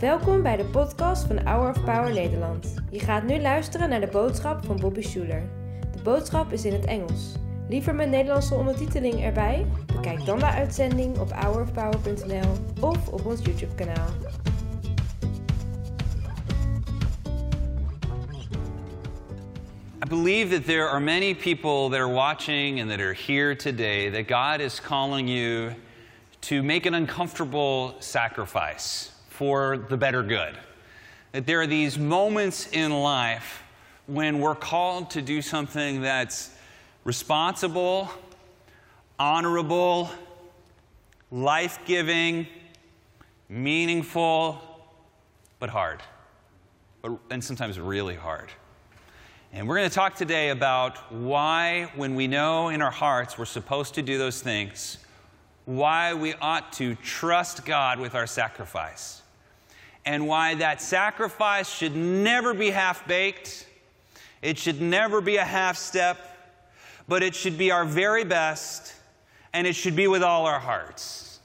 Welkom bij de podcast van Hour of Power Nederland. Je gaat nu luisteren naar de boodschap van Bobby Schuler. De boodschap is in het Engels. Liever met Nederlandse ondertiteling erbij? Bekijk dan de uitzending op hourofpower.nl of op ons YouTube kanaal. I believe that there are many people that are watching and that are here today that God is calling you to make an uncomfortable sacrifice for the better good. That there are these moments in life when we're called to do something that's responsible, honorable, life giving, meaningful, but hard. But, and sometimes really hard. And we're going to talk today about why, when we know in our hearts we're supposed to do those things, why we ought to trust God with our sacrifice. And why that sacrifice should never be half baked, it should never be a half step, but it should be our very best, and it should be with all our hearts.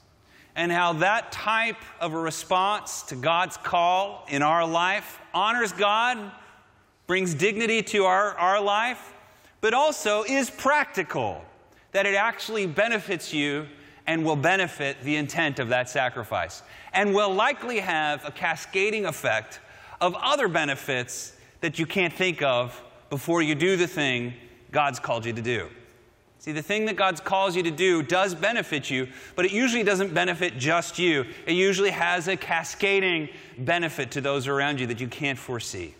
And how that type of a response to God's call in our life honors God brings dignity to our, our life, but also is practical, that it actually benefits you and will benefit the intent of that sacrifice, and will likely have a cascading effect of other benefits that you can't think of before you do the thing God's called you to do. See, the thing that God's calls you to do does benefit you, but it usually doesn't benefit just you. It usually has a cascading benefit to those around you that you can't foresee.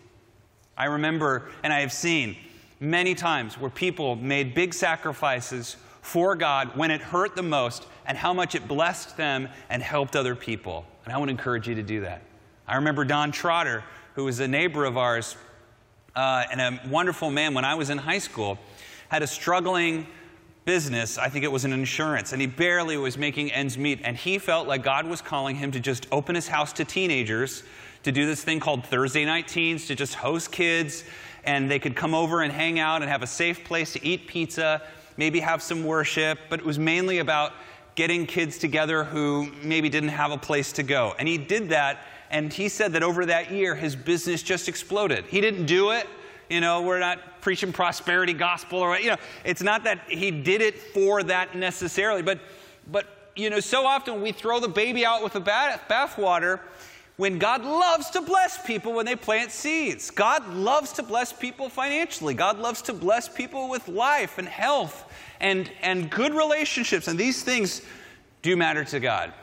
I remember, and I have seen many times where people made big sacrifices for God when it hurt the most and how much it blessed them and helped other people. And I to encourage you to do that. I remember Don Trotter, who was a neighbor of ours uh, and a wonderful man when I was in high school, had a struggling business. I think it was an insurance, and he barely was making ends meet. And he felt like God was calling him to just open his house to teenagers to do this thing called Thursday Night Teens, to just host kids, and they could come over and hang out and have a safe place to eat pizza, maybe have some worship, but it was mainly about getting kids together who maybe didn't have a place to go. And he did that, and he said that over that year, his business just exploded. He didn't do it. You know, we're not preaching prosperity gospel or, you know, it's not that he did it for that necessarily, but, but, you know, so often we throw the baby out with the bath, bathwater when God loves to bless people when they plant seeds. God loves to bless people financially. God loves to bless people with life and health and, and good relationships. And these things do matter to God.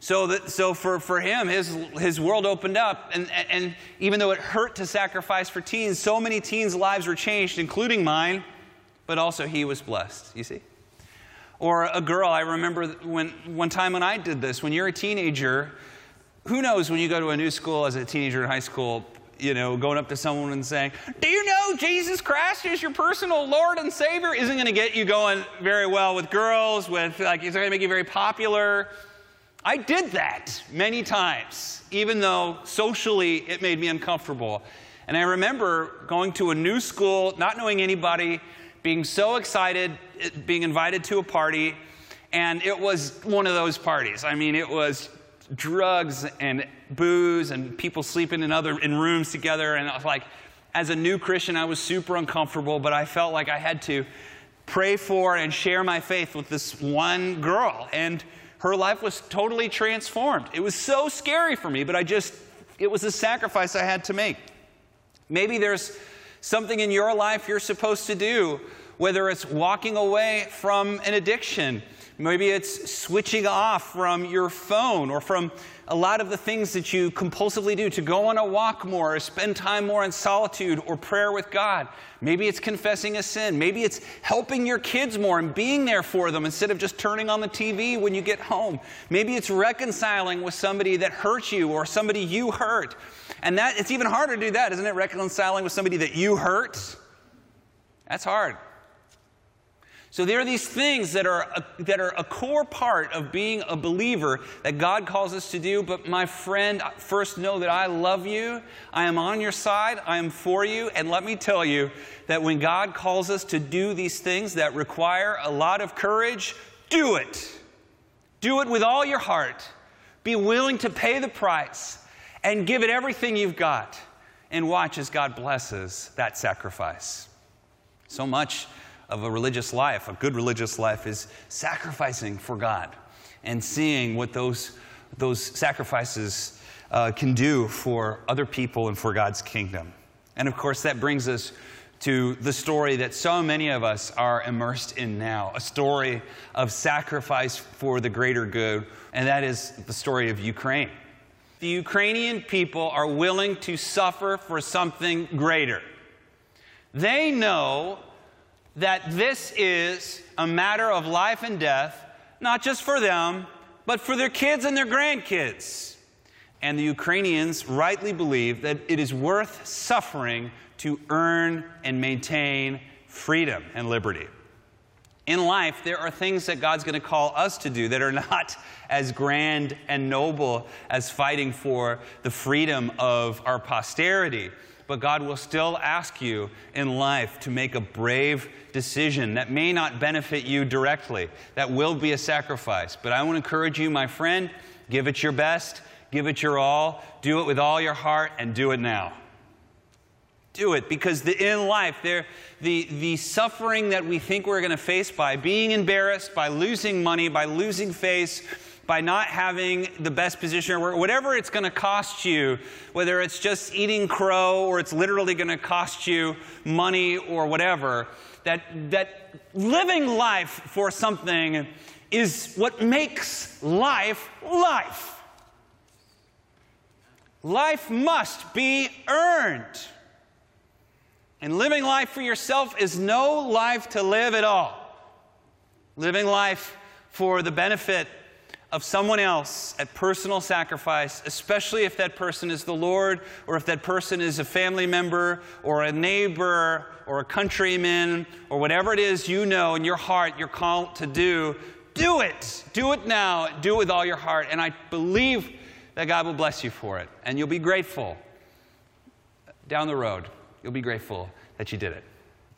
So, that, so for, for him, his, his world opened up. And, and even though it hurt to sacrifice for teens, so many teens' lives were changed, including mine, but also he was blessed, you see? Or a girl, I remember when, one time when I did this, when you're a teenager, who knows when you go to a new school as a teenager in high school, you know, going up to someone and saying, Do you know Jesus Christ is your personal Lord and Savior? isn't going to get you going very well with girls, with, like, it's going to make you very popular. I did that many times, even though socially it made me uncomfortable. And I remember going to a new school, not knowing anybody, being so excited, being invited to a party, and it was one of those parties. I mean, it was drugs and booze and people sleeping in other in rooms together and I was like as a new Christian I was super uncomfortable but I felt like I had to pray for and share my faith with this one girl and her life was totally transformed. It was so scary for me but I just it was a sacrifice I had to make. Maybe there's something in your life you're supposed to do whether it's walking away from an addiction Maybe it's switching off from your phone or from a lot of the things that you compulsively do to go on a walk more or spend time more in solitude or prayer with God. Maybe it's confessing a sin. Maybe it's helping your kids more and being there for them instead of just turning on the TV when you get home. Maybe it's reconciling with somebody that hurt you or somebody you hurt. And that it's even harder to do that, isn't it? Reconciling with somebody that you hurt. That's hard. So there are these things that are, a, that are a core part of being a believer that God calls us to do. But my friend, first know that I love you. I am on your side. I am for you. And let me tell you that when God calls us to do these things that require a lot of courage, do it. Do it with all your heart. Be willing to pay the price and give it everything you've got and watch as God blesses that sacrifice. So much of a religious life, a good religious life, is sacrificing for God and seeing what those, those sacrifices uh, can do for other people and for God's kingdom. And of course, that brings us to the story that so many of us are immersed in now a story of sacrifice for the greater good, and that is the story of Ukraine. The Ukrainian people are willing to suffer for something greater. They know that this is a matter of life and death, not just for them, but for their kids and their grandkids. And the Ukrainians rightly believe that it is worth suffering to earn and maintain freedom and liberty. In life, there are things that God's going to call us to do that are not as grand and noble as fighting for the freedom of our posterity. But God will still ask you in life to make a brave decision that may not benefit you directly, that will be a sacrifice. But I want to encourage you, my friend, give it your best, give it your all, do it with all your heart, and do it now do it because the, in life the, the suffering that we think we're going to face by being embarrassed by losing money by losing face by not having the best position or whatever it's going to cost you whether it's just eating crow or it's literally going to cost you money or whatever that that living life for something is what makes life life life must be earned and living life for yourself is no life to live at all. Living life for the benefit of someone else at personal sacrifice, especially if that person is the Lord or if that person is a family member or a neighbor or a countryman or whatever it is you know in your heart you're called to do, do it. Do it now. Do it with all your heart. And I believe that God will bless you for it. And you'll be grateful down the road. You'll be grateful that you did it.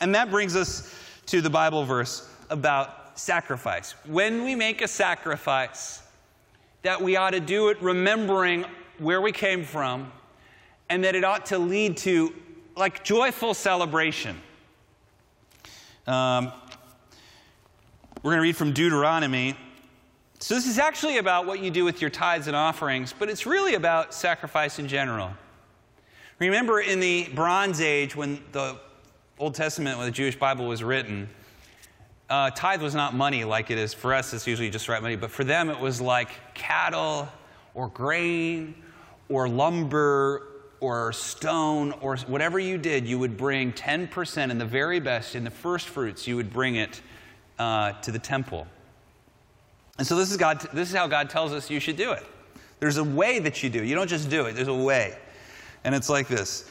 And that brings us to the Bible verse about sacrifice. When we make a sacrifice, that we ought to do it remembering where we came from and that it ought to lead to like joyful celebration. Um, we're going to read from Deuteronomy. So, this is actually about what you do with your tithes and offerings, but it's really about sacrifice in general. Remember in the Bronze Age when the Old Testament, when the Jewish Bible was written, uh, tithe was not money like it is for us. It's usually just right money, but for them it was like cattle or grain or lumber or stone or whatever you did. You would bring 10% and the very best, in the first fruits, you would bring it uh, to the temple. And so this is, God, this is how God tells us you should do it. There's a way that you do. You don't just do it. There's a way. And it's like this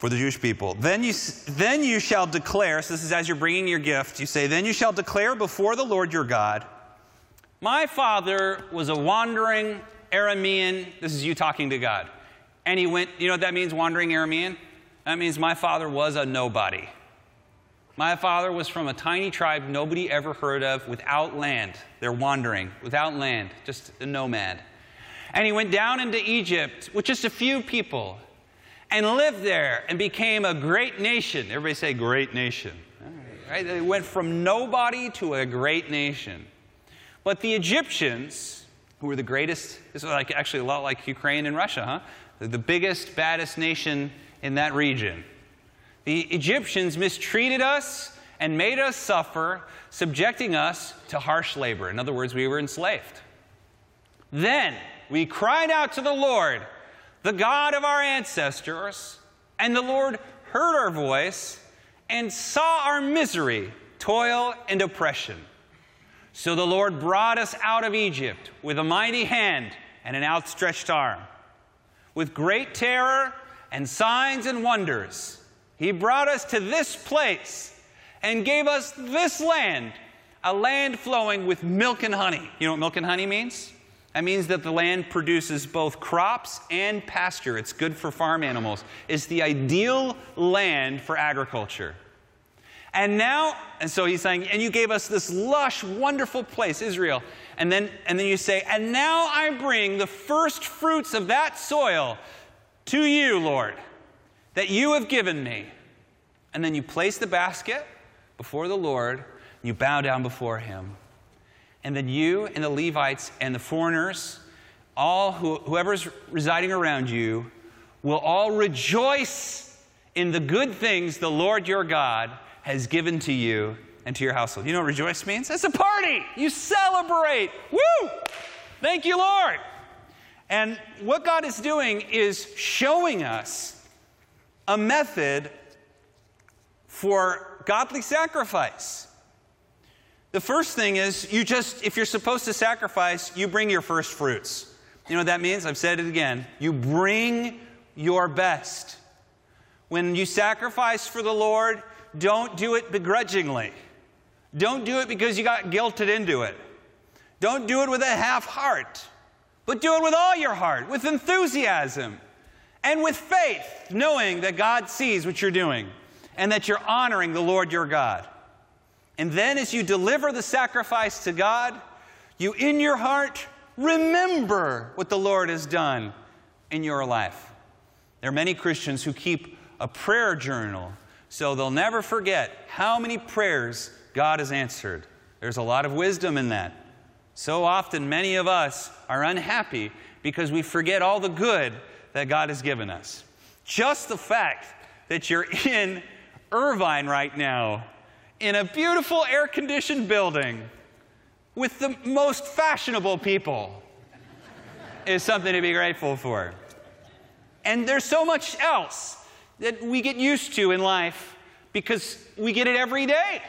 for the Jewish people. Then you, then you shall declare, so this is as you're bringing your gift, you say, Then you shall declare before the Lord your God, My father was a wandering Aramean. This is you talking to God. And he went, you know what that means, wandering Aramean? That means my father was a nobody. My father was from a tiny tribe nobody ever heard of without land. They're wandering without land, just a nomad. And he went down into Egypt with just a few people and lived there and became a great nation. Everybody say, great nation. Right? They went from nobody to a great nation. But the Egyptians, who were the greatest, this is like actually a lot like Ukraine and Russia, huh? The biggest, baddest nation in that region. The Egyptians mistreated us and made us suffer, subjecting us to harsh labor. In other words, we were enslaved. Then we cried out to the Lord, the God of our ancestors, and the Lord heard our voice and saw our misery, toil, and oppression. So the Lord brought us out of Egypt with a mighty hand and an outstretched arm. With great terror and signs and wonders, He brought us to this place and gave us this land, a land flowing with milk and honey. You know what milk and honey means? That means that the land produces both crops and pasture. It's good for farm animals. It's the ideal land for agriculture. And now, and so he's saying, and you gave us this lush, wonderful place, Israel. And then, and then you say, and now I bring the first fruits of that soil to you, Lord, that you have given me. And then you place the basket before the Lord, you bow down before him. And then you and the Levites and the foreigners, all who, whoever's residing around you, will all rejoice in the good things the Lord your God has given to you and to your household. You know what rejoice means? It's a party. You celebrate. Woo! Thank you, Lord. And what God is doing is showing us a method for godly sacrifice. The first thing is you just, if you're supposed to sacrifice, you bring your first fruits. You know what that means? I've said it again. You bring your best. When you sacrifice for the Lord, don't do it begrudgingly. Don't do it because you got guilted into it. Don't do it with a half heart, but do it with all your heart, with enthusiasm, and with faith, knowing that God sees what you're doing and that you're honoring the Lord your God. And then, as you deliver the sacrifice to God, you in your heart remember what the Lord has done in your life. There are many Christians who keep a prayer journal so they'll never forget how many prayers God has answered. There's a lot of wisdom in that. So often, many of us are unhappy because we forget all the good that God has given us. Just the fact that you're in Irvine right now, in a beautiful air conditioned building with the most fashionable people, is something to be grateful for. And there's so much else that we get used to in life because we get it every day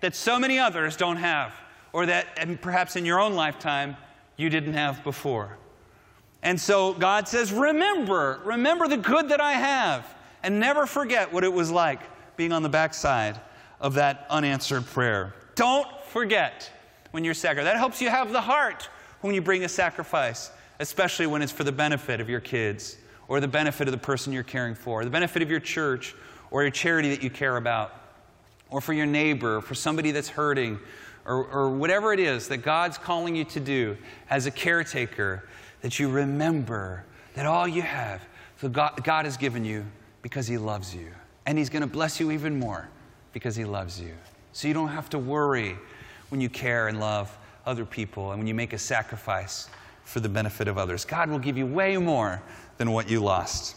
that so many others don't have, or that and perhaps in your own lifetime you didn't have before. And so God says, Remember, remember the good that I have, and never forget what it was like being on the backside of that unanswered prayer. Don't forget when you're sacrificing. That helps you have the heart when you bring a sacrifice, especially when it's for the benefit of your kids or the benefit of the person you're caring for, or the benefit of your church or your charity that you care about, or for your neighbor, or for somebody that's hurting, or, or whatever it is that God's calling you to do as a caretaker, that you remember that all you have, so God, God has given you because He loves you. And He's going to bless you even more because He loves you. So you don't have to worry when you care and love other people and when you make a sacrifice for the benefit of others. God will give you way more than what you lost.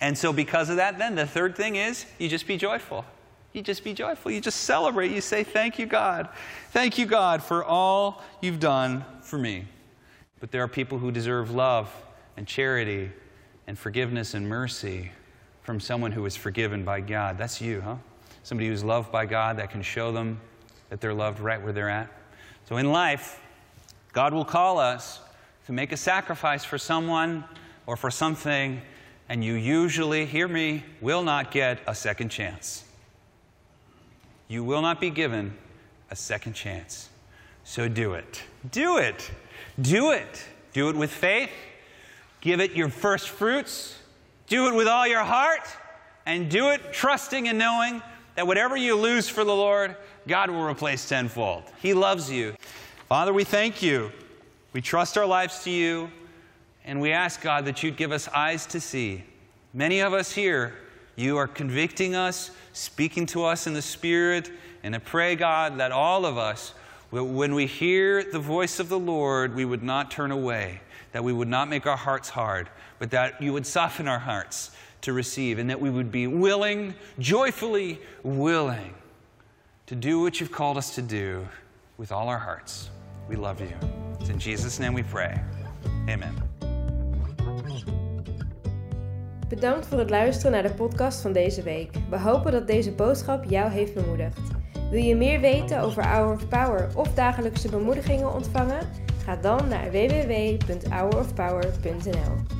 And so, because of that, then the third thing is you just be joyful. You just be joyful. You just celebrate. You say, Thank you, God. Thank you, God, for all you've done for me. But there are people who deserve love and charity and forgiveness and mercy from someone who is forgiven by God. That's you, huh? Somebody who's loved by God that can show them that they're loved right where they're at. So in life, God will call us to make a sacrifice for someone or for something, and you usually, hear me, will not get a second chance. You will not be given a second chance. So do it. Do it. Do it. Do it with faith. Give it your first fruits. Do it with all your heart. And do it trusting and knowing that whatever you lose for the Lord, God will replace tenfold. He loves you. Father, we thank you. We trust our lives to you. And we ask, God, that you'd give us eyes to see. Many of us here, you are convicting us, speaking to us in the Spirit. And I pray, God, that all of us, when we hear the voice of the Lord, we would not turn away, that we would not make our hearts hard, but that you would soften our hearts to receive, and that we would be willing, joyfully willing, to do what you've called us to do with all our hearts. We love you. It's in Jesus' name we pray. Amen. Bedankt voor het luisteren naar de podcast van deze week. We hopen dat deze boodschap jou heeft bemoedigd. Wil je meer weten over Hour of Power of dagelijkse bemoedigingen ontvangen? Ga dan naar www.hourofpower.nl.